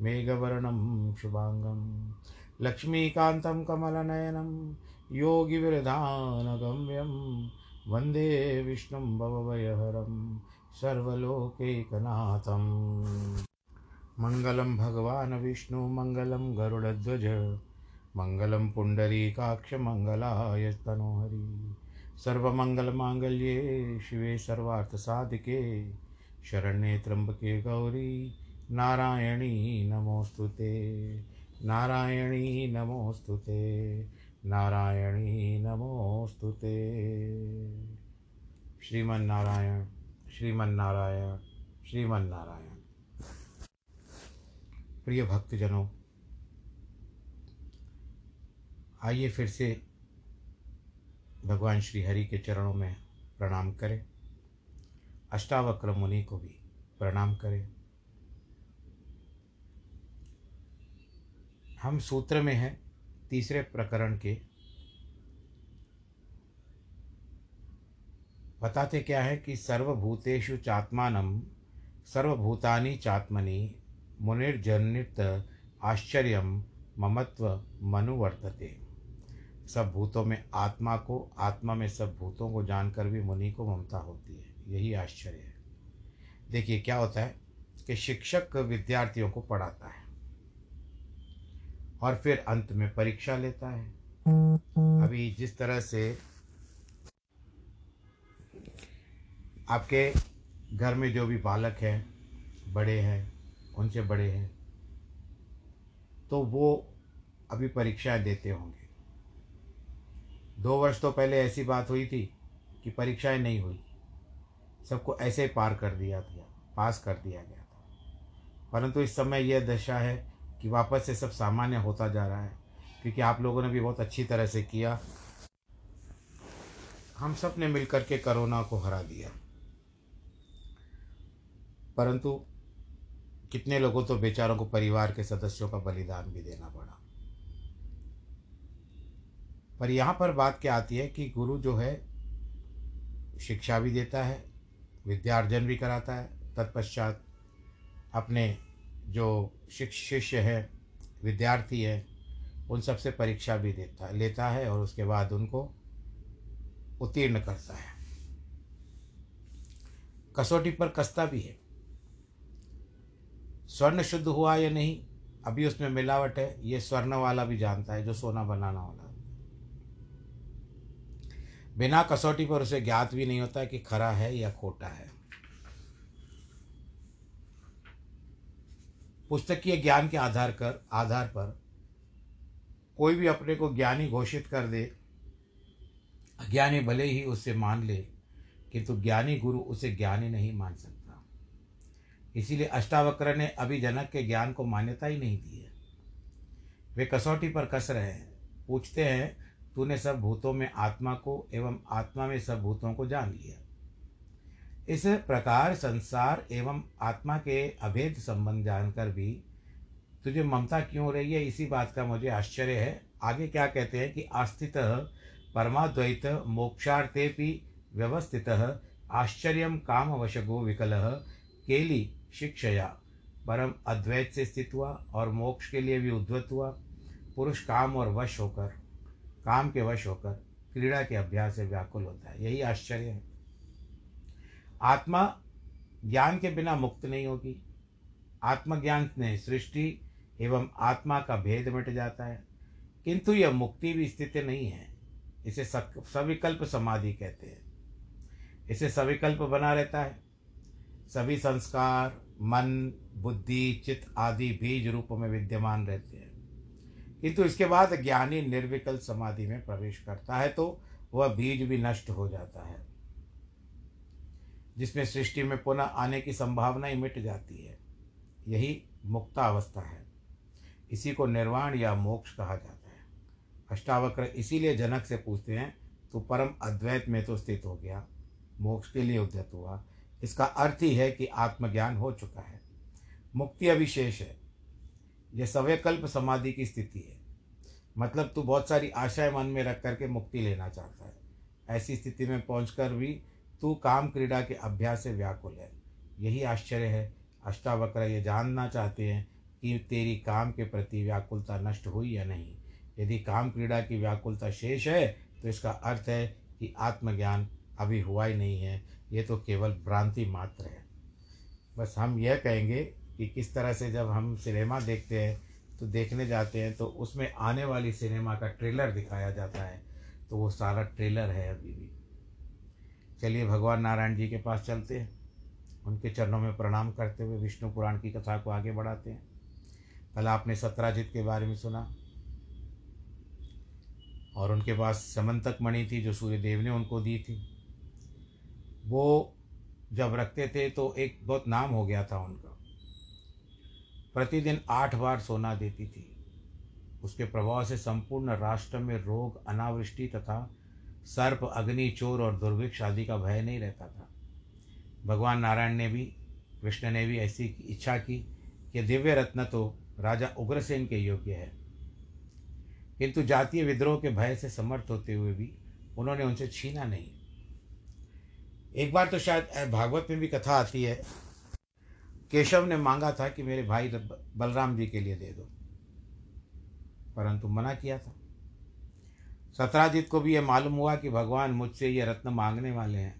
मेघवर्णं शुभाङ्गं लक्ष्मीकान्तं कमलनयनं योगिविरधानगम्यं वंदे विष्णुं भवभयहरं, सर्वलोकैकनाथम्। मङ्गलं भगवान् विष्णु, मङ्गलं गरुडध्वज, मङ्गलं पुण्डरीकाक्षमङ्गलाय तनोहरि। सर्वमङ्गलमाङ्गल्ये शिवे सर्वार्थसाधिके, शरण्ये त्र्यम्बके गौरी नारायणी नमोऽस्तु ते। नारायणी नमोऽस्तु ते। नारायणी नमोऽस्तु ते। श्रीमन्नारायण श्रीमन्नारायण श्रीमन्नारायण। प्रिय भक्तजनों, आइए फिर से भगवान श्री हरि के चरणों में प्रणाम करें। अष्टावक्र मुनि को भी प्रणाम करें। हम सूत्र में हैं, तीसरे प्रकरण के। बताते क्या है कि सर्वभूतेषु चात्मानं सर्वभूतानि चात्मनि, मुनिर्जनित आश्चर्य ममत्व मनुवर्तते। सब भूतों में आत्मा को, आत्मा में सब भूतों को जानकर भी मुनि को ममता होती है। यही आश्चर्य है। देखिए क्या होता है कि शिक्षक विद्यार्थियों को पढ़ाता है। और फिर अंत में परीक्षा लेता है। अभी जिस तरह से आपके घर में जो भी बालक हैं, बड़े हैं, उनसे बड़े हैं तो वो अभी परीक्षाएँ देते होंगे। दो वर्ष तो पहले ऐसी बात हुई थी कि परीक्षाएँ नहीं हुई। सबको ऐसे पार कर दिया गया, पास कर दिया गया था। परंतु इस समय यह दशा है कि वापस से सब सामान्य होता जा रहा है, क्योंकि आप लोगों ने भी बहुत अच्छी तरह से किया। हम सबने मिलकर के कोरोना को हरा दिया। परंतु कितने लोगों तो बेचारों को परिवार के सदस्यों का बलिदान भी देना पड़ा। पर यहाँ पर बात क्या आती है कि गुरु जो है, शिक्षा भी देता है, विद्यार्जन भी कराता है। तत्पश्चात अपने जो शिष्य है, विद्यार्थी है, उन सबसे परीक्षा भी देता, लेता है और उसके बाद उनको उत्तीर्ण करता है। कसौटी पर कसता भी है। स्वर्ण शुद्ध हुआ या नहीं, अभी उसमें मिलावट है, ये स्वर्ण वाला भी जानता है, जो सोना बनाना वाला। बिना कसौटी पर उसे ज्ञात भी नहीं होता कि खरा है या खोटा है। पुस्तकीय ज्ञान के आधार कर, आधार पर कोई भी अपने को ज्ञानी घोषित कर दे, अज्ञानी भले ही उससे मान ले, किंतु ज्ञानी गुरु उसे ज्ञानी नहीं मान सकता। इसीलिए अष्टावक्र ने अभी जनक के ज्ञान को मान्यता ही नहीं दी है। वे कसौटी पर कस रहे हैं। पूछते हैं, तूने सब भूतों में आत्मा को एवं आत्मा में सब भूतों को जान लिया? इस प्रकार संसार एवं आत्मा के अभेद संबंध जानकर भी तुझे ममता क्यों हो रही है? इसी बात का मुझे आश्चर्य है। आगे क्या कहते हैं कि आस्थित परमाद्वैत मोक्षार्थे भी व्यवस्थित आश्चर्य कामवशगो विकल केली शिक्षया। परम अद्वैत से स्थित हुआ और मोक्ष के लिए भी उद्वत हुआ। पुरुष काम और वश होकर, काम के वश होकर, क्रीड़ा के अभ्यास से व्याकुल होता है। यही आश्चर्य है। आत्मा ज्ञान के बिना मुक्त नहीं होगी। आत्मज्ञान ने सृष्टि एवं आत्मा का भेद मिट जाता है। किंतु यह मुक्ति भी स्थिति नहीं है। इसे सविकल्प समाधि कहते हैं। इसे सविकल्प बना रहता है। सभी संस्कार, मन, बुद्धि, चित्त आदि बीज रूप में विद्यमान रहते हैं। किंतु इसके बाद ज्ञानी निर्विकल्प समाधि में प्रवेश करता है तो वह बीज भी नष्ट हो जाता है। जिसमें सृष्टि में पुनः आने की संभावना ही मिट जाती है। यही मुक्ता अवस्था है। इसी को निर्वाण या मोक्ष कहा जाता है। अष्टावक्र इसीलिए जनक से पूछते हैं तो परम अद्वैत में तो स्थित हो गया। मोक्ष के लिए उद्यत हुआ। इसका अर्थ ही है कि आत्मज्ञान हो चुका है। मुक्ति अविशेष है। यह सवयकल्प समाधि की स्थिति है। मतलब तू बहुत सारी आशाएँ मन में रख करके मुक्ति लेना चाहता है। ऐसी स्थिति में पहुंचकर भी तू काम क्रीड़ा के अभ्यास से व्याकुल है। यही आश्चर्य है। अष्टावक्र ये जानना चाहते हैं कि तेरी काम के प्रति व्याकुलता नष्ट हुई या नहीं। यदि काम क्रीड़ा की व्याकुलता शेष है तो इसका अर्थ है कि आत्मज्ञान अभी हुआ ही नहीं है। ये तो केवल भ्रांति मात्र है। बस हम यह कहेंगे कि किस तरह से जब हम सिनेमा देखते हैं तो देखने जाते हैं तो उसमें आने वाली सिनेमा का ट्रेलर दिखाया जाता है। तो वो सारा ट्रेलर है अभी भी। चलिए भगवान नारायण जी के पास चलते हैं। उनके चरणों में प्रणाम करते हुए विष्णु पुराण की कथा को आगे बढ़ाते हैं। कल आपने सत्राजित के बारे में सुना। और उनके पास समंतक मणि थी जो सूर्य देव ने उनको दी थी। वो जब रखते थे तो एक बहुत नाम हो गया था उनका। प्रतिदिन आठ बार सोना देती थी। उसके प्रभाव से संपूर्ण राष्ट्र में रोग, अनावृष्टि तथा सर्प, अग्नि, चोर और दुर्भिक्ष आदि का भय नहीं रहता था। भगवान नारायण ने भी, कृष्ण ने भी ऐसी इच्छा की कि दिव्य रत्न तो राजा उग्रसेन के योग्य है। किंतु जातीय विद्रोह के भय से समर्थ होते हुए भी उन्होंने उनसे छीना नहीं। एक बार तो शायद भागवत में भी कथा आती है। केशव ने मांगा था कि मेरे भाई बलराम जी के लिए दे दो, परंतु मना किया था। सत्राजित को भी यह मालूम हुआ कि भगवान मुझसे ये रत्न मांगने वाले हैं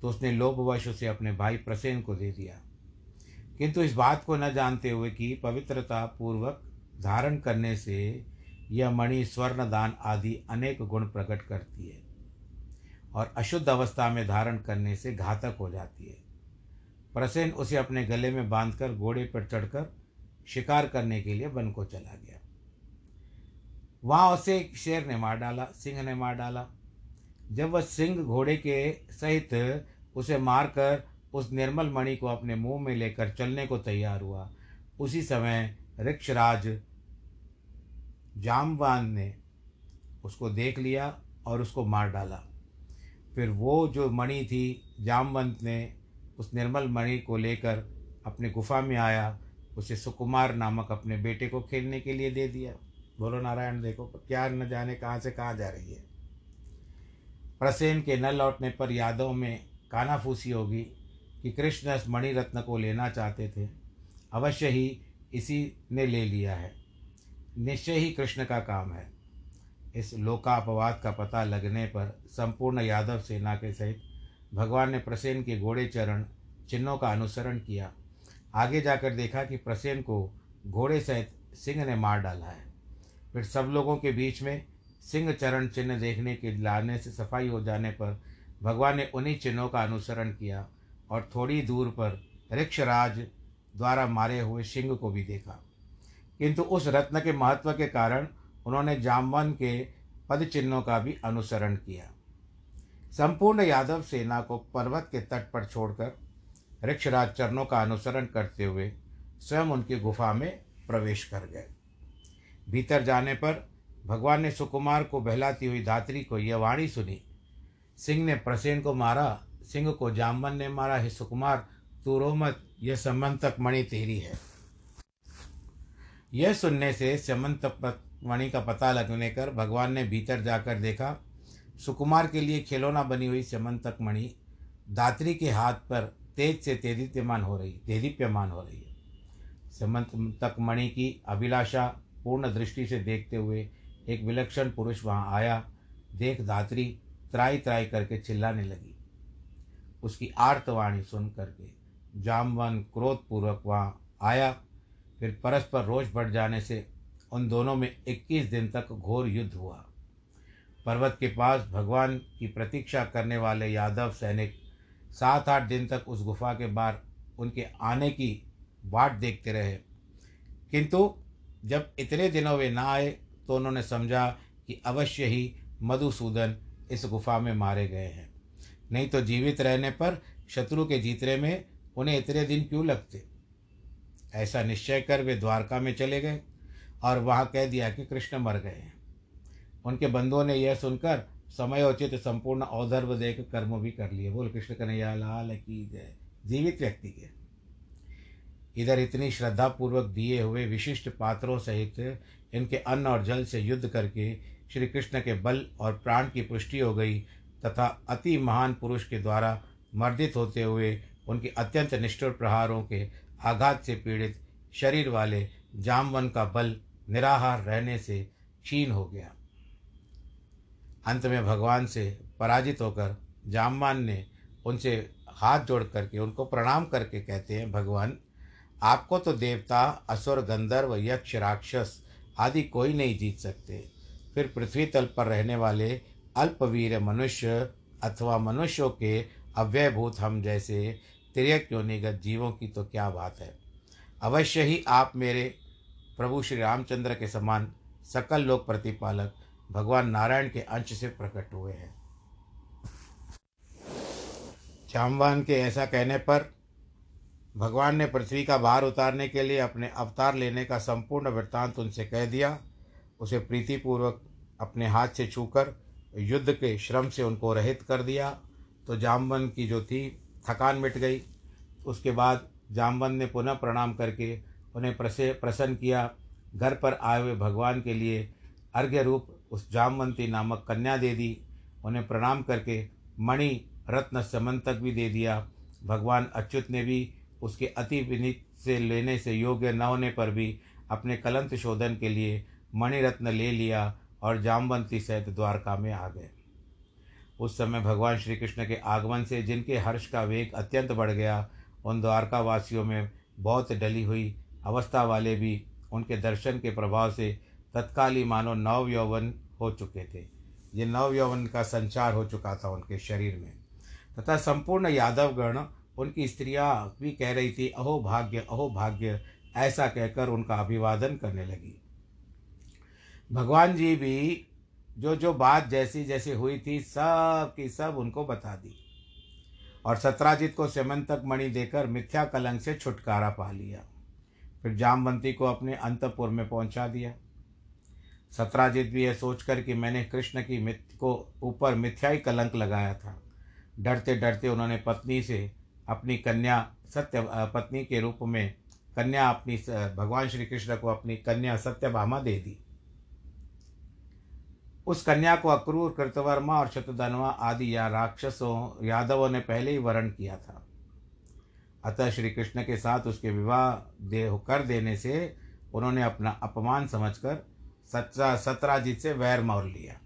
तो उसने लोभवश उसे अपने भाई प्रसेन को दे दिया। किंतु इस बात को न जानते हुए कि पवित्रता पूर्वक धारण करने से यह मणि स्वर्ण दान आदि अनेक गुण प्रकट करती है और अशुद्ध अवस्था में धारण करने से घातक हो जाती है। प्रसेन उसे अपने गले में बांधकर घोड़े पर चढ़कर शिकार करने के लिए वन को चला गया। वहाँ उसे शेर ने मार डाला, सिंह ने मार डाला। जब वह सिंह घोड़े के सहित उसे मारकर उस निर्मल मणि को अपने मुँह में लेकर चलने को तैयार हुआ, उसी समय रिक्षराज जामवान ने उसको देख लिया और उसको मार डाला। फिर वो जो मणि थी, जामवंत ने उस निर्मल मणि को लेकर अपने गुफा में आया, उसे सुकुमार नामक अपने बेटे को खेलने के लिए दे दिया। बोलो नारायण, देखो क्या न जाने कहाँ से कहाँ जा रही है। प्रसेन के न लौटने पर यादव में कानाफूसी होगी कि कृष्ण मणिरत्न को लेना चाहते थे। अवश्य ही इसी ने ले लिया है। निश्चय ही कृष्ण का काम है। इस लोकापवाद का पता लगने पर संपूर्ण यादव सेना के सहित भगवान ने प्रसेन के घोड़े चरण, चिन्हों का अनुसरण किया। आगे जाकर देखा कि प्रसेन को घोड़े सहित सिंह ने मार डाला है। फिर सब लोगों के बीच में सिंह चरण चिन्ह देखने के लाने से सफ़ाई हो जाने पर भगवान ने उन्हीं चिन्हों का अनुसरण किया और थोड़ी दूर पर ऋक्षराज द्वारा मारे हुए सिंह को भी देखा। किंतु उस रत्न के महत्व के कारण उन्होंने जामवन के पद चिन्हों का भी अनुसरण किया। संपूर्ण यादव सेना को पर्वत के तट पर छोड़कर ऋक्षराज चरणों का अनुसरण करते हुए स्वयं उनकी गुफा में प्रवेश कर गए। भीतर जाने पर भगवान ने सुकुमार को बहलाती हुई धात्री को यह वाणी सुनी। सिंह ने प्रसेन को मारा, सिंह को जामवन ने मारा। हे सुकुमार, तू रो मत यह समंतक मणि तेरी है। यह सुनने से समंतक मणि का पता लगने कर भगवान ने भीतर जाकर देखा, सुकुमार के लिए खिलौना बनी हुई समंतक मणि दात्री के हाथ पर तेज से तेदित्यमान हो रही तेदीप्यमान हो रही है। समंतक मणि की अभिलाषा पूर्ण दृष्टि से देखते हुए एक विलक्षण पुरुष वहाँ आया, देख धात्री त्राई त्राई करके चिल्लाने लगी। उसकी आर्तवाणी सुन करके जामवन क्रोधपूर्वक वहाँ आया, फिर परस्पर रोष बढ़ जाने से उन दोनों में इक्कीस दिन तक घोर युद्ध हुआ। पर्वत के पास भगवान की प्रतीक्षा करने वाले यादव सैनिक सात आठ दिन तक उस गुफा के बाहर उनके आने की बाट देखते रहे। किंतु जब इतने दिनों वे ना आए तो उन्होंने समझा कि अवश्य ही मधुसूदन इस गुफा में मारे गए हैं। नहीं तो जीवित रहने पर शत्रु के जीतने में उन्हें इतने दिन क्यों लगते? ऐसा निश्चय कर वे द्वारका में चले गए और वहाँ कह दिया कि कृष्ण मर गए हैं। उनके बंधुओं ने यह सुनकर समय उचित संपूर्ण औधर्व देख कर्म भी कर लिए। बोल, कृष्ण कन्हैया, लाल की जय। जीवित व्यक्ति के। इधर इतनी श्रद्धापूर्वक दिए हुए विशिष्ट पात्रों सहित इनके अन्न और जल से युद्ध करके श्री कृष्ण के बल और प्राण की पुष्टि हो गई तथा अति महान पुरुष के द्वारा मर्दित होते हुए उनके अत्यंत निष्ठुर प्रहारों के आघात से पीड़ित शरीर वाले जामवन का बल निराहार रहने से क्षीण हो गया। अंत में भगवान से पराजित होकर जामवान ने उनसे हाथ जोड़ करके उनको प्रणाम करके कहते हैं, भगवान आपको तो देवता, असुर, गंधर्व, यक्ष, राक्षस आदि कोई नहीं जीत सकते। फिर पृथ्वी तल पर रहने वाले अल्पवीर मनुष्य अथवा मनुष्यों के अव्ययभूत हम जैसे तिरक योनिगत जीवों की तो क्या बात है? अवश्य ही आप मेरे प्रभु श्री रामचंद्र के समान सकल लोक प्रतिपालक भगवान नारायण के अंश से प्रकट हुए हैं। जामवान के ऐसा कहने पर भगवान ने पृथ्वी का भार उतारने के लिए अपने अवतार लेने का संपूर्ण वृत्तांत उनसे कह दिया। उसे प्रीतिपूर्वक अपने हाथ से छूकर युद्ध के श्रम से उनको रहित कर दिया। तो जामवन की जो थी, थकान मिट गई। उसके बाद जामवन ने पुनः प्रणाम करके उन्हें प्रसे, प्रसन्न किया। घर पर आए हुए भगवान के लिए अर्घ्य रूप उस जामवंती नामक कन्या दे दी। उन्हें प्रणाम करके मणि रत्न समन तक भी दे दिया। भगवान अच्युत ने भी उसके अति विनीत से लेने से योग्य न होने पर भी अपने कलंत शोधन के लिए मणिरत्न ले लिया और जामवंती सहित द्वारका में आ गए। उस समय भगवान श्री कृष्ण के आगमन से जिनके हर्ष का वेग अत्यंत बढ़ गया, उन द्वारका वासियों में बहुत डली हुई अवस्था वाले भी उनके दर्शन के प्रभाव से तत्काल मानो नव यौवन हो चुके थे। ये नव यौवन का संचार हो चुका था उनके शरीर में। तथा संपूर्ण यादव गण उनकी स्त्रियाँ भी कह रही थी, अहो भाग्य अहो भाग्य, ऐसा कहकर उनका अभिवादन करने लगी। भगवान जी भी जो जो बात जैसी जैसी हुई थी, सब की सब उनको बता दी और सत्राजित को सेमंतक मणि देकर मिथ्या कलंक से छुटकारा पा लिया। फिर जामवंती को अपने अंतपुर में पहुँचा दिया। सत्राजित भी यह सोचकर कि मैंने कृष्ण की मिथ को ऊपर मिथ्याई कलंक लगाया था। डरते डरते उन्होंने पत्नी से अपनी कन्या, सत्य पत्नी के रूप में कन्या अपनी भगवान श्री कृष्ण को अपनी कन्या सत्यभामा दे दी। उस कन्या को अक्रूर, कृतवर्मा और शतधनवा आदि या राक्षसों, यादवों ने पहले ही वर्ण किया था। अतः श्री कृष्ण के साथ उसके विवाह दे, कर देने से उन्होंने अपना अपमान समझकर सत्रा, सत्राजित से वैर मोर लिया।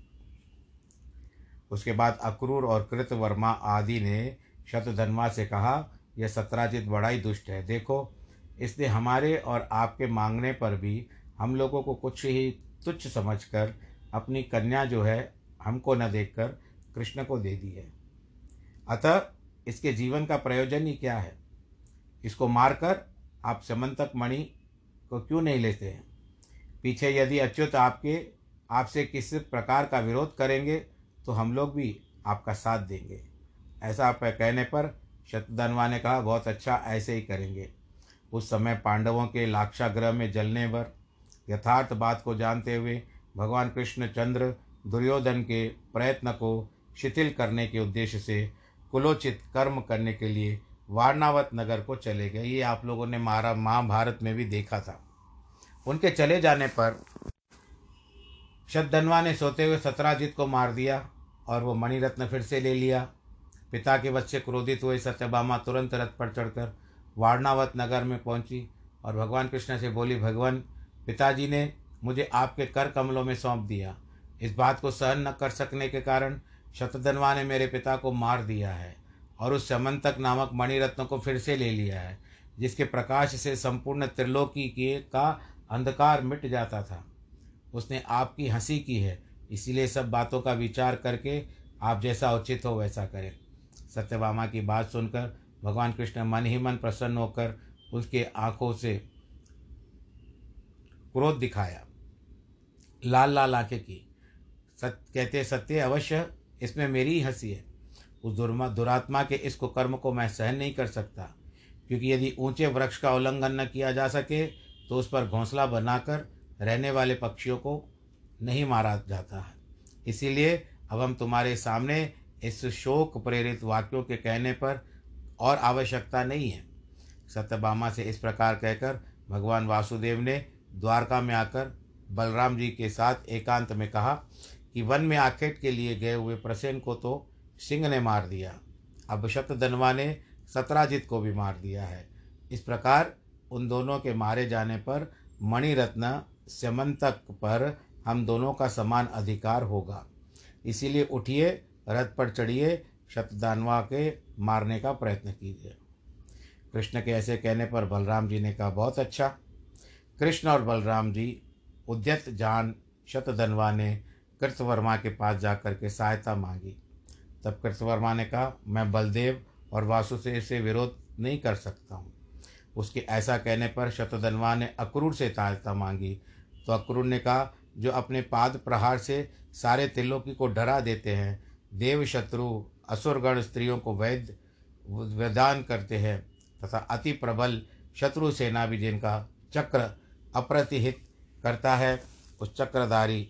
उसके बाद अक्रूर और कृतवर्मा आदि ने शतधन्मा से कहा, यह सत्राजित बड़ा ही दुष्ट है। देखो, इसने हमारे और आपके मांगने पर भी हम लोगों को कुछ ही तुच्छ समझकर अपनी कन्या जो है हमको न देखकर कृष्ण को दे दी है। अतः इसके जीवन का प्रयोजन ही क्या है? इसको मारकर आप समंतक मणि को क्यों नहीं लेते हैं? पीछे यदि अच्युत आपके, आपसे किस प्रकार का विरोध करेंगे तो हम लोग भी आपका साथ देंगे। ऐसा कहने पर शतधनवा ने कहा, बहुत अच्छा ऐसे ही करेंगे। उस समय पांडवों के लाक्षाग्रह में जलने पर यथार्थ बात को जानते हुए भगवान कृष्ण चंद्र दुर्योधन के प्रयत्न को शिथिल करने के उद्देश्य से कुलोचित कर्म करने के लिए वारणावत नगर को चले गए। ये आप लोगों ने मारा, महाभारत में भी देखा था। उनके चले जाने पर शतधनवा ने सोते हुए सतराजित को मार दिया और वो मणिरत्न फिर से ले लिया। पिता के बच्चे क्रोधित हुए सत्यभामा तुरंत रथ पर चढ़कर वारणावत नगर में पहुँची और भगवान कृष्ण से बोली, भगवान, पिताजी ने मुझे आपके कर कमलों में सौंप दिया। इस बात को सहन न कर सकने के कारण शतधनवा ने मेरे पिता को मार दिया है और उस समंतक नामक मणिरत्न को फिर से ले लिया है, जिसके प्रकाश से संपूर्ण त्रिलोकी के का अंधकार मिट जाता था। उसने आपकी हँसी की है, इसीलिए सब बातों का विचार करके आप जैसा उचित हो वैसा करें। सत्यभामा की बात सुनकर भगवान कृष्ण मन ही मन प्रसन्न होकर उसके आँखों से क्रोध दिखाया। लाल लाल आँखें की। सत, कहते सत्य अवश्य इसमें मेरी ही हँसी है। उस दुर्मा, दुरात्मा के इस कर्म को मैं सहन नहीं कर सकता, क्योंकि यदि ऊँचे वृक्ष का उल्लंघन न किया जा सके तो उस पर घोंसला बनाकर रहने वाले पक्षियों को नहीं मारा जाता है। इसीलिए अब हम तुम्हारे सामने इस शोक प्रेरित वाक्यों के कहने पर और आवश्यकता नहीं है। सत्यभामा से इस प्रकार कहकर भगवान वासुदेव ने द्वारका में आकर बलराम जी के साथ एकांत में कहा कि वन में आखेट के लिए गए हुए प्रसेन को तो सिंह ने मार दिया। अब शतधनवा ने सतराजित को भी मार दिया है। इस प्रकार उन दोनों के मारे जाने पर मणिरत्न स्यमंतक पर हम दोनों का समान अधिकार होगा। इसीलिए उठिए रथ पर चढ़िए, शतदानवा के मारने का प्रयत्न कीजिए। कृष्ण के ऐसे कहने पर बलराम जी ने कहा, बहुत अच्छा। कृष्ण और बलराम जी उद्यत जान शतधनवा ने कृतवर्मा के पास जाकर के सहायता मांगी। तब कृतवर्मा ने कहा, मैं बलदेव और वासु से विरोध नहीं कर सकता हूँ। उसके ऐसा कहने पर शतधनवा ने अक्रूर से सहायता मांगी। तो अक्रूर ने कहा, जो अपने पाद प्रहार से सारे त्रिलोकी को डरा देते हैं देव शत्रु असुरगण स्त्रियों को वैध वैदान करते हैं तथा अति प्रबल शत्रु सेना भी जिनका चक्र अप्रतिहित करता है, उस चक्रधारी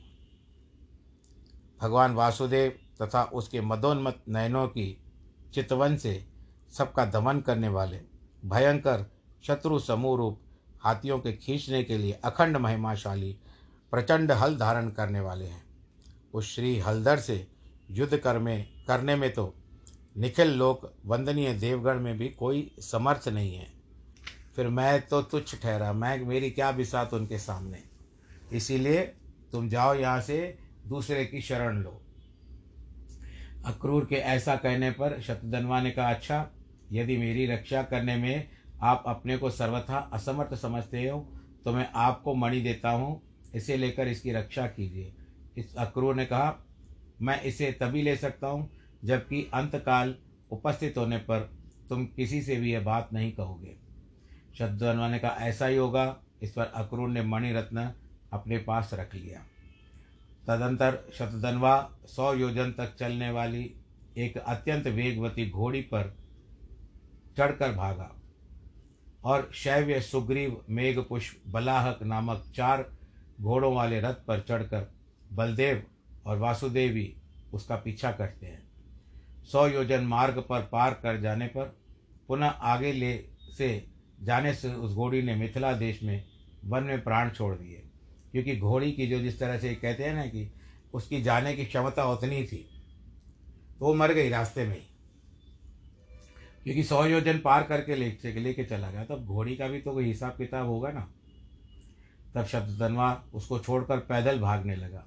भगवान वासुदेव तथा उसके मदोन्मत नयनों की चितवन से सबका दमन करने वाले भयंकर शत्रु समूह रूप हाथियों के खींचने के लिए अखंड महिमाशाली प्रचंड हल धारण करने वाले हैं। उस श्री हलधर से युद्ध कर में करने में तो निखिल लोक वंदनीय देवगढ़ में भी कोई समर्थ नहीं है। फिर मैं तो तुच्छ ठहरा, मैं, मेरी क्या बिसात उनके सामने? इसीलिए तुम जाओ यहाँ से दूसरे की शरण लो। अक्रूर के ऐसा कहने पर शतधनवा ने कहा अच्छा यदि मेरी रक्षा करने में आप अपने को सर्वथा असमर्थ समझते हो तो मैं आपको मणि देता हूँ। इसे लेकर इसकी रक्षा कीजिए। इस अक्रूर ने कहा मैं इसे तभी ले सकता हूँ जबकि अंतकाल उपस्थित होने पर तुम किसी से भी यह बात नहीं कहोगे। शतधनवा ने कहा, ऐसा ही होगा। इस पर अक्रूर ने मणिरत्न अपने पास रख लिया। तदंतर शतधनवा सौ योजन तक चलने वाली एक अत्यंत वेगवती घोड़ी पर चढ़कर भागा और शैव्य सुग्रीव मेघपुष्प बलाहक नामक चार घोड़ों वाले रथ पर चढ़कर बलदेव और वासुदेव वासुदेवी उसका पीछा करते हैं। सौ योजन मार्ग पर पार कर जाने पर पुनः आगे ले से जाने से उस घोड़ी ने मिथिला देश में वन में प्राण छोड़ दिए। क्योंकि घोड़ी की जो जिस तरह से कहते हैं ना कि उसकी जाने की क्षमता उतनी थी तो वो मर गई रास्ते में ही। क्योंकि सौ योजन पार करके ले, लेके चला गया। तब घोड़ी का भी तो कोई हिसाब किताब होगा ना। तब शब्द धनवा उसको छोड़कर पैदल भागने लगा।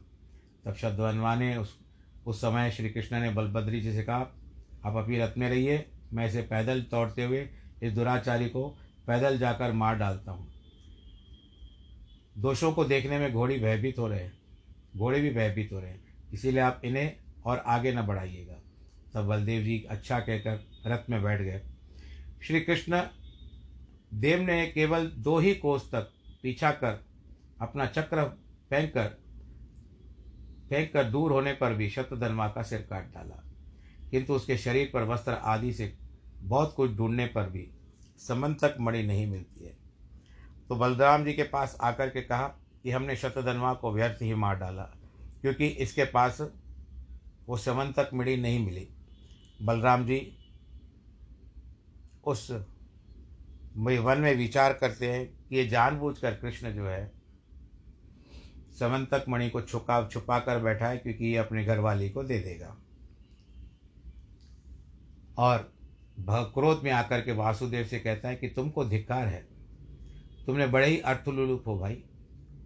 तब शब्दधनवा ने उस उस समय श्री कृष्ण ने बलभद्री जी से कहा, आप अपनी रथ में रहिए, मैं इसे पैदल तोड़ते हुए इस दुराचारी को पैदल जाकर मार डालता हूँ। दोषों को देखने में घोड़ी भयभीत हो रहे हैं, घोड़े भी भयभीत हो रहे हैं, इसीलिए आप इन्हें और आगे न बढ़ाइएगा। तब बलदेव जी अच्छा कहकर रथ में बैठ गए। श्री कृष्ण देव ने केवल दो ही कोस तक पीछा कर अपना चक्र फेंक कर फेंक कर दूर होने पर भी शतधनवा का सिर काट डाला। किंतु उसके शरीर पर वस्त्र आदि से बहुत कुछ ढूँढने पर भी समंतक मणि नहीं मिलती है। तो बलराम जी के पास आकर के कहा कि हमने शतधनवा को व्यर्थ ही मार डाला, क्योंकि इसके पास वो समंतक मणि नहीं मिली। बलराम जी उस वन में विचार करते हैं कि ये जानबूझकर कृष्ण जो है समंतक मणि को छुपा छुपा कर बैठा है क्योंकि ये अपने घरवाली को दे देगा। और क्रोध में आकर के वासुदेव से कहता है कि तुमको धिक्कार है। तुमने बड़े ही अर्थलुलुप हो भाई।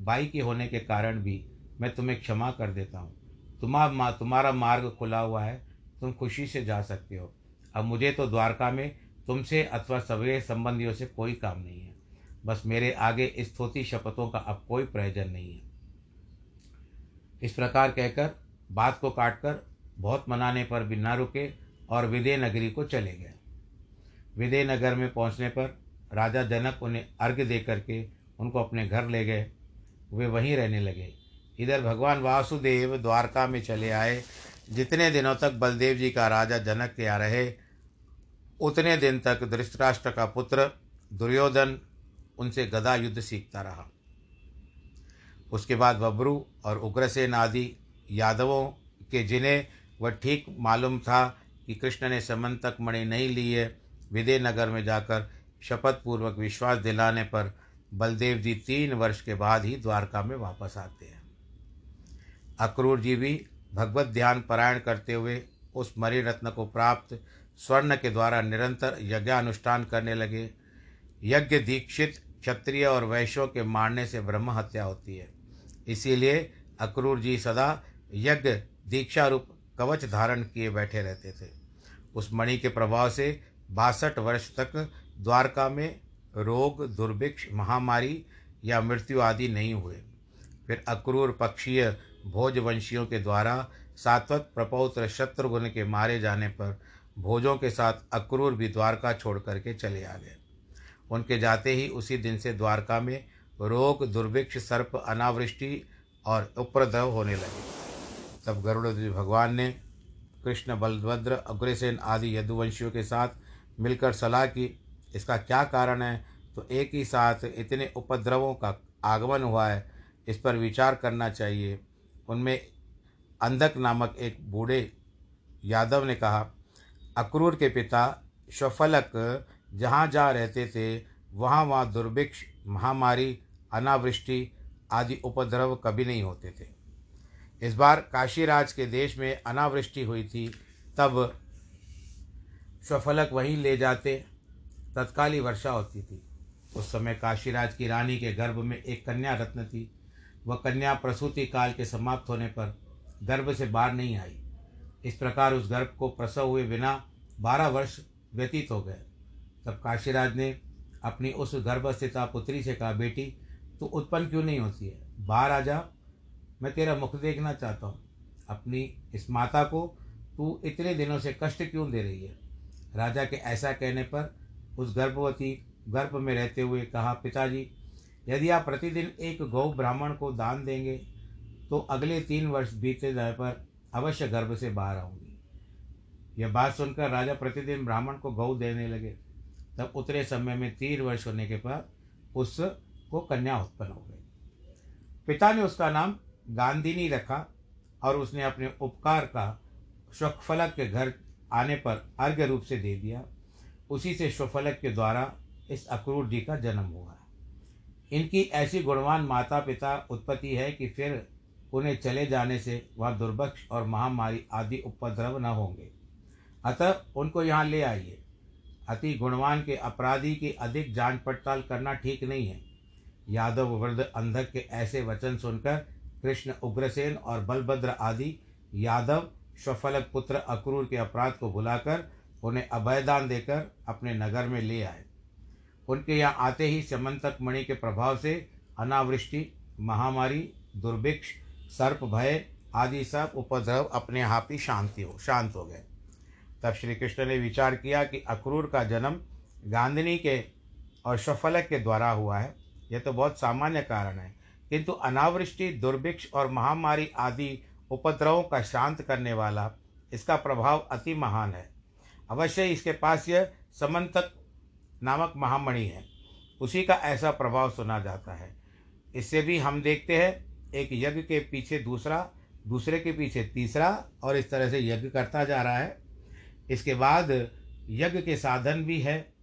भाई के होने के कारण भी मैं तुम्हें क्षमा कर देता हूँ। तुम्हारा मा, तुम्हारा मार्ग खुला हुआ है। तुम खुशी से जा सकते हो। अब मुझे तो द्वारका में तुमसे अथवा सवेरे संबंधियों से कोई काम नहीं है। बस मेरे आगे इस थोती शपथों का अब कोई प्रयोजन नहीं है। इस प्रकार कहकर, बात को काटकर, बहुत मनाने पर भी न रुके और विदय नगरी को चले गए। विदय नगर में पहुँचने पर राजा जनक उन्हें अर्घ्य दे करके उनको अपने घर ले गए। वे वहीं रहने लगे। इधर भगवान वासुदेव द्वारका में चले आए। जितने दिनों तक बलदेव जी का राजा जनक के यहाँ रहे, उतने दिन तक धृतराष्ट्र का पुत्र दुर्योधन उनसे गदा युद्ध सीखता रहा। उसके बाद बबरू और उग्रसेन आदि यादवों के जिन्हें वह ठीक मालूम था कि कृष्ण ने समंतक मणि नहीं ली है विदय नगर में जाकर शपथ पूर्वक विश्वास दिलाने पर बलदेव जी तीन वर्ष के बाद ही द्वारका में वापस आते हैं। अक्रूर जी भी भगवत ध्यान पारायण करते हुए उस मरी रत्न को प्राप्त स्वर्ण के द्वारा निरंतर यज्ञानुष्ठान करने लगे। यज्ञ दीक्षित क्षत्रिय और वैश्यों के मारने से ब्रह्म हत्या होती है। इसीलिए अक्रूर जी सदा यज्ञ दीक्षा रूप कवच धारण किए बैठे रहते थे। उस मणि के प्रभाव से बासठ वर्ष तक द्वारका में रोग, दुर्भिक्ष, महामारी या मृत्यु आदि नहीं हुए। फिर अक्रूर पक्षीय भोजवंशियों के द्वारा सात्वत प्रपौत्र शत्रुघ्न के मारे जाने पर भोजों के साथ अक्रूर भी द्वारका छोड़ करके चले आ गए। उनके जाते ही उसी दिन से द्वारका में रोग, दुर्भिक्ष, सर्प, अनावृष्टि और उपद्रव होने लगे। तब गरुड़ भगवान ने कृष्ण बलभद्र, अग्रसेन आदि यदुवंशियों के साथ मिलकर सलाह की, इसका क्या कारण है? तो एक ही साथ इतने उपद्रवों का आगमन हुआ है, इस पर विचार करना चाहिए। उनमें अंधक नामक एक बूढ़े यादव ने कहा, अक्रूर के पिता शफलक जहाँ जहाँ रहते थे, वहाँ वहाँ दुर्भिक्ष, महामारी अनावृष्टि आदि उपद्रव कभी नहीं होते थे। इस बार काशीराज के देश में अनावृष्टि हुई थी, तब स्वफलक वहीं ले जाते, तत्काली वर्षा होती थी। उस समय काशीराज की रानी के गर्भ में एक कन्या रत्न थी। वह कन्या प्रसूति काल के समाप्त होने पर गर्भ से बाहर नहीं आई। इस प्रकार उस गर्भ को प्रसव हुए बिना बारह वर्ष व्यतीत हो गए। तब काशीराज ने अपनी उस गर्भस्थिता पुत्री से कहा, बेटी तू उत्पन्न क्यों नहीं होती है? बाहर आ जा। मैं तेरा मुख देखना चाहता हूँ। अपनी इस माता को तू इतने दिनों से कष्ट क्यों दे रही है? राजा के ऐसा कहने पर उस गर्भवती, गर्भ में रहते हुए कहा, पिताजी, यदि आप प्रतिदिन एक गौ ब्राह्मण को दान देंगे तो अगले तीन वर्ष बीते जाए पर अवश्य गर्भ से बाहर आऊँगी। यह बात सुनकर राजा प्रतिदिन ब्राह्मण को गौ देने लगे। तब उतरे समय में तीन वर्ष होने के बाद उसको कन्या उत्पन्न हो गई। पिता ने उसका नाम गांधिनी रखा और उसने अपने उपकार का स्वफलक के घर आने पर अर्घ्य रूप से दे दिया। उसी से स्वफलक के द्वारा इस अक्रूर जी का जन्म हुआ। इनकी ऐसी गुणवान माता पिता उत्पत्ति है कि फिर उन्हें चले जाने से वह दुर्भक्ष और महामारी आदि उपद्रव न होंगे। अतः उनको यहाँ ले आइए। अति गुणवान के अपराधी की अधिक जाँच पड़ताल करना ठीक नहीं है। यादव वृद्ध अंधक के ऐसे वचन सुनकर कृष्ण उग्रसेन और बलभद्र आदि यादव स्वफलक पुत्र अक्रूर के अपराध को भुलाकर उन्हें अभयदान देकर अपने नगर में ले आए। उनके यहाँ आते ही समंतक मणि के प्रभाव से अनावृष्टि, महामारी, दुर्भिक्ष, सर्प भय आदि सब उपद्रव अपने आप ही शांति हो, शांत हो गए। तब श्री कृष्ण ने विचार किया कि अक्रूर का जन्म गांधनी के और शफलक के द्वारा हुआ है। यह तो बहुत सामान्य कारण है। किंतु अनावृष्टि, दुर्भिक्ष और महामारी आदि उपद्रवों का शांत करने वाला इसका प्रभाव अति महान है। अवश्य इसके पास यह समंतक नामक महामणि है। उसी का ऐसा प्रभाव सुना जाता है। इससे भी हम देखते हैं, एक यज्ञ के पीछे दूसरा, दूसरे के पीछे तीसरा और इस तरह से यज्ञ करता जा रहा है। इसके बाद यज्ञ के साधन भी है।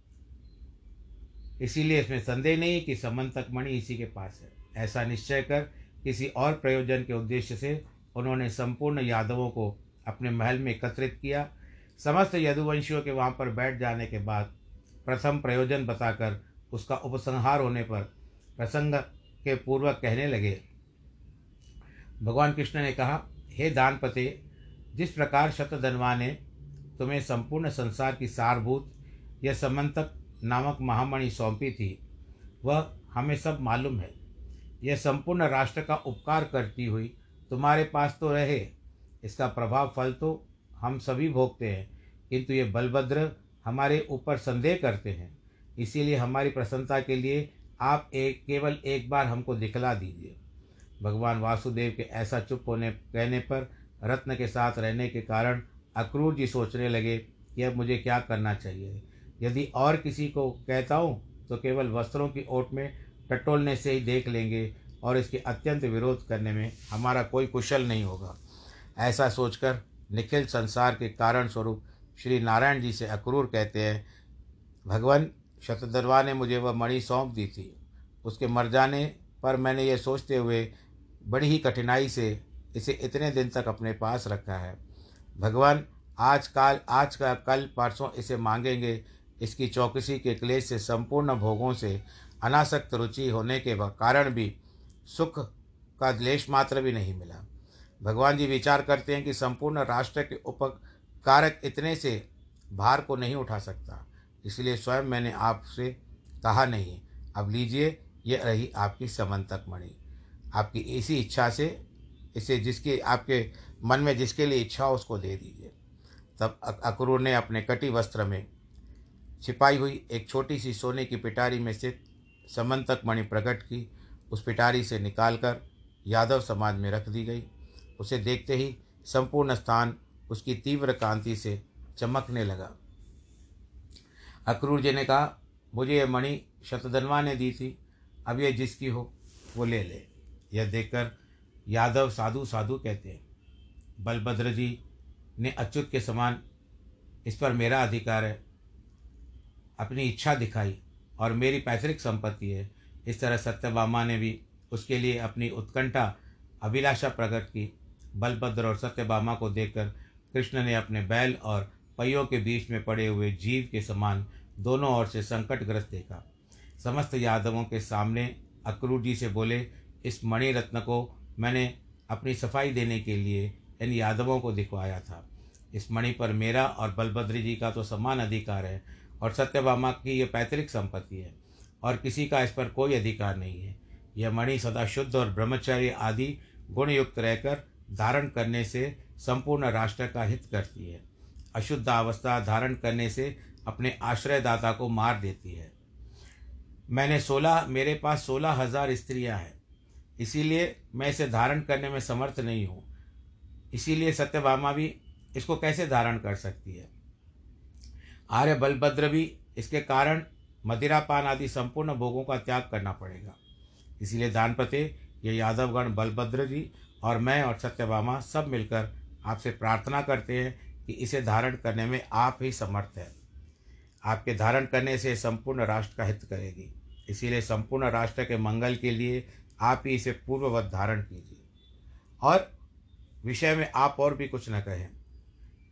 इसीलिए इसमें संदेह नहीं कि समंतक मणि इसी के पास है। ऐसा निश्चय कर किसी और प्रयोजन के उद्देश्य से उन्होंने संपूर्ण यादवों को अपने महल में एकत्रित किया। समस्त यदुवंशियों के वहाँ पर बैठ जाने के बाद प्रथम प्रयोजन बताकर उसका उपसंहार होने पर प्रसंग के पूर्वक कहने लगे। भगवान कृष्ण ने कहा, हे दानपते, जिस प्रकार शतधनवा ने तुम्हें संपूर्ण संसार की सारभूत यह समंतक नामक महामणि सौंपी थी। वह हमें सब मालूम है। यह संपूर्ण राष्ट्र का उपकार करती हुई, तुम्हारे पास तो रहे। इसका प्रभाव फल तो हम सभी भोगते हैं, किंतु ये बलभद्र हमारे ऊपर संदेह करते हैं। इसीलिए हमारी प्रसन्नता के लिए आप एक, केवल एक बार हमको दिखला दीजिए भगवान वासुदेव के ऐसा चुप होने, कहने पर रत्न के साथ रहने के कारण अक्रूर जी सोचने लगे कि अब मुझे क्या करना चाहिए? यदि और किसी को कहता हूँ तो केवल वस्त्रों की ओट में टटोलने से ही देख लेंगे और इसके अत्यंत विरोध करने में हमारा कोई कुशल नहीं होगा। ऐसा सोचकर निखिल संसार के कारण स्वरूप श्री नारायण जी से अक्रूर कहते हैं, भगवान शतधरवा ने मुझे वह मणि सौंप दी थी। उसके मर जाने पर मैंने यह सोचते हुए बड़ी ही कठिनाई से इसे इतने दिन तक अपने पास रखा है। भगवान, आज काल, आज का कल, परसों इसे मांगेंगे इसकी चौकसी के क्लेश से संपूर्ण भोगों से अनासक्त रुचि होने के कारण भी सुख का लेश मात्र भी नहीं मिला। भगवान जी विचार करते हैं कि संपूर्ण राष्ट्र के उपकारक इतने से भार को नहीं उठा सकता। इसलिए स्वयं मैंने आपसे कहा नहीं। अब लीजिए, ये रही आपकी समंतक मणि। आपकी इसी इच्छा से, इसे जिसके, आपके मन में जिसके लिए इच्छा हो, उसको दे दीजिए। तब अक्रूर ने अपने कटी वस्त्र में छिपाई हुई एक छोटी सी सोने की पिटारी में स्थित समंतक मणि प्रकट की, उस पिटारी से निकालकर यादव समाज में रख दी गई। उसे देखते ही संपूर्ण स्थान उसकी तीव्र कांति से चमकने लगा। अक्रूर जी ने कहा, मुझे यह मणि शतधनवा ने दी थी, अब यह जिसकी हो, वो ले ले। यह देखकर यादव साधु साधु कहते हैं बलभद्र जी ने अच्युत के समान, इस पर मेरा अधिकार है अपनी इच्छा दिखाई और मेरी पैतृक संपत्ति है। इस तरह सत्यभामा ने भी उसके लिए अपनी उत्कंठा, अभिलाषा प्रकट की। बलभद्र और सत्यभामा को देखकर कृष्ण ने अपने बैल और पहियों के बीच में पड़े हुए जीव के समान दोनों ओर से संकटग्रस्त देखा। समस्त यादवों के सामने अक्रूर जी से बोले, इस मणि रत्न को मैंने अपनी सफ़ाई देने के लिए इन यादवों को दिखवाया था। इस मणि पर मेरा और बलभद्र जी का तो समान अधिकार है और सत्यभामा की ये पैतृक संपत्ति है और किसी का इस पर कोई अधिकार नहीं है। यह मणि सदा शुद्ध और ब्रह्मचर्य आदि गुणयुक्त रहकर धारण करने से संपूर्ण राष्ट्र का हित करती है। अशुद्ध अवस्था धारण करने से अपने आश्रयदाता को मार देती है। मैंने सोलह, मेरे पास सोलह हज़ार स्त्रियाँ हैं। इसीलिए मैं इसे धारण करने में समर्थ नहीं हूँ। इसीलिए सत्यभामा भी इसको कैसे धारण कर सकती है? आर्य बलभद्र भी इसके कारण मदिरापान आदि संपूर्ण भोगों का त्याग करना पड़ेगा। इसीलिए दानपते ये यादवगण बलभद्र जी और मैं और सत्यभामा सब मिलकर आपसे प्रार्थना करते हैं कि इसे धारण करने में आप ही समर्थ हैं। आपके धारण करने से संपूर्ण राष्ट्र का हित करेगी। इसीलिए संपूर्ण राष्ट्र के मंगल के लिए आप ही इसे पूर्ववत धारण कीजिए। और विषय में आप और भी कुछ न कहें।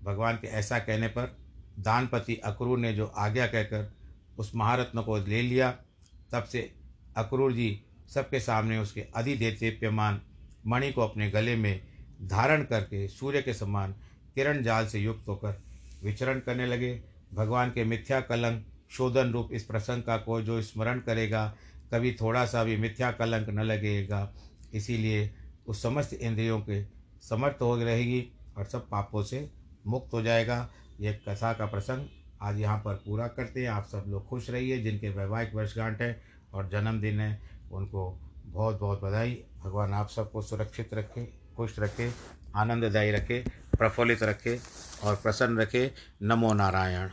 भगवान के ऐसा कहने पर दानपति अक्रूर ने जो आज्ञा कहकर उस महारत्न को ले लिया, तब से अक्रूर जी सबके सामने उसके अधिदेत्यमान मणि को अपने गले में धारण करके सूर्य के समान किरण जाल से युक्त होकर विचरण करने लगे। भगवान के मिथ्या कलंक, शोधन रूप इस प्रसंग का को जो स्मरण करेगा, कभी थोड़ा सा भी मिथ्या कलंक न लगेगा। इसीलिए उस समस्त इंद्रियों के समर्थ हो रहेगी और सब पापों से मुक्त हो जाएगा। यह कथा का प्रसंग आज यहाँ पर पूरा करते हैं। आप सब लोग खुश रहिए, जिनके वैवाहिक वर्षगांठ है और जन्मदिन है, उनको बहुत बहुत बधाई। भगवान आप सबको सुरक्षित रखे, खुश रखे, आनंददायी रखे, प्रफुल्लित रखे और प्रसन्न रखे। नमो नारायण।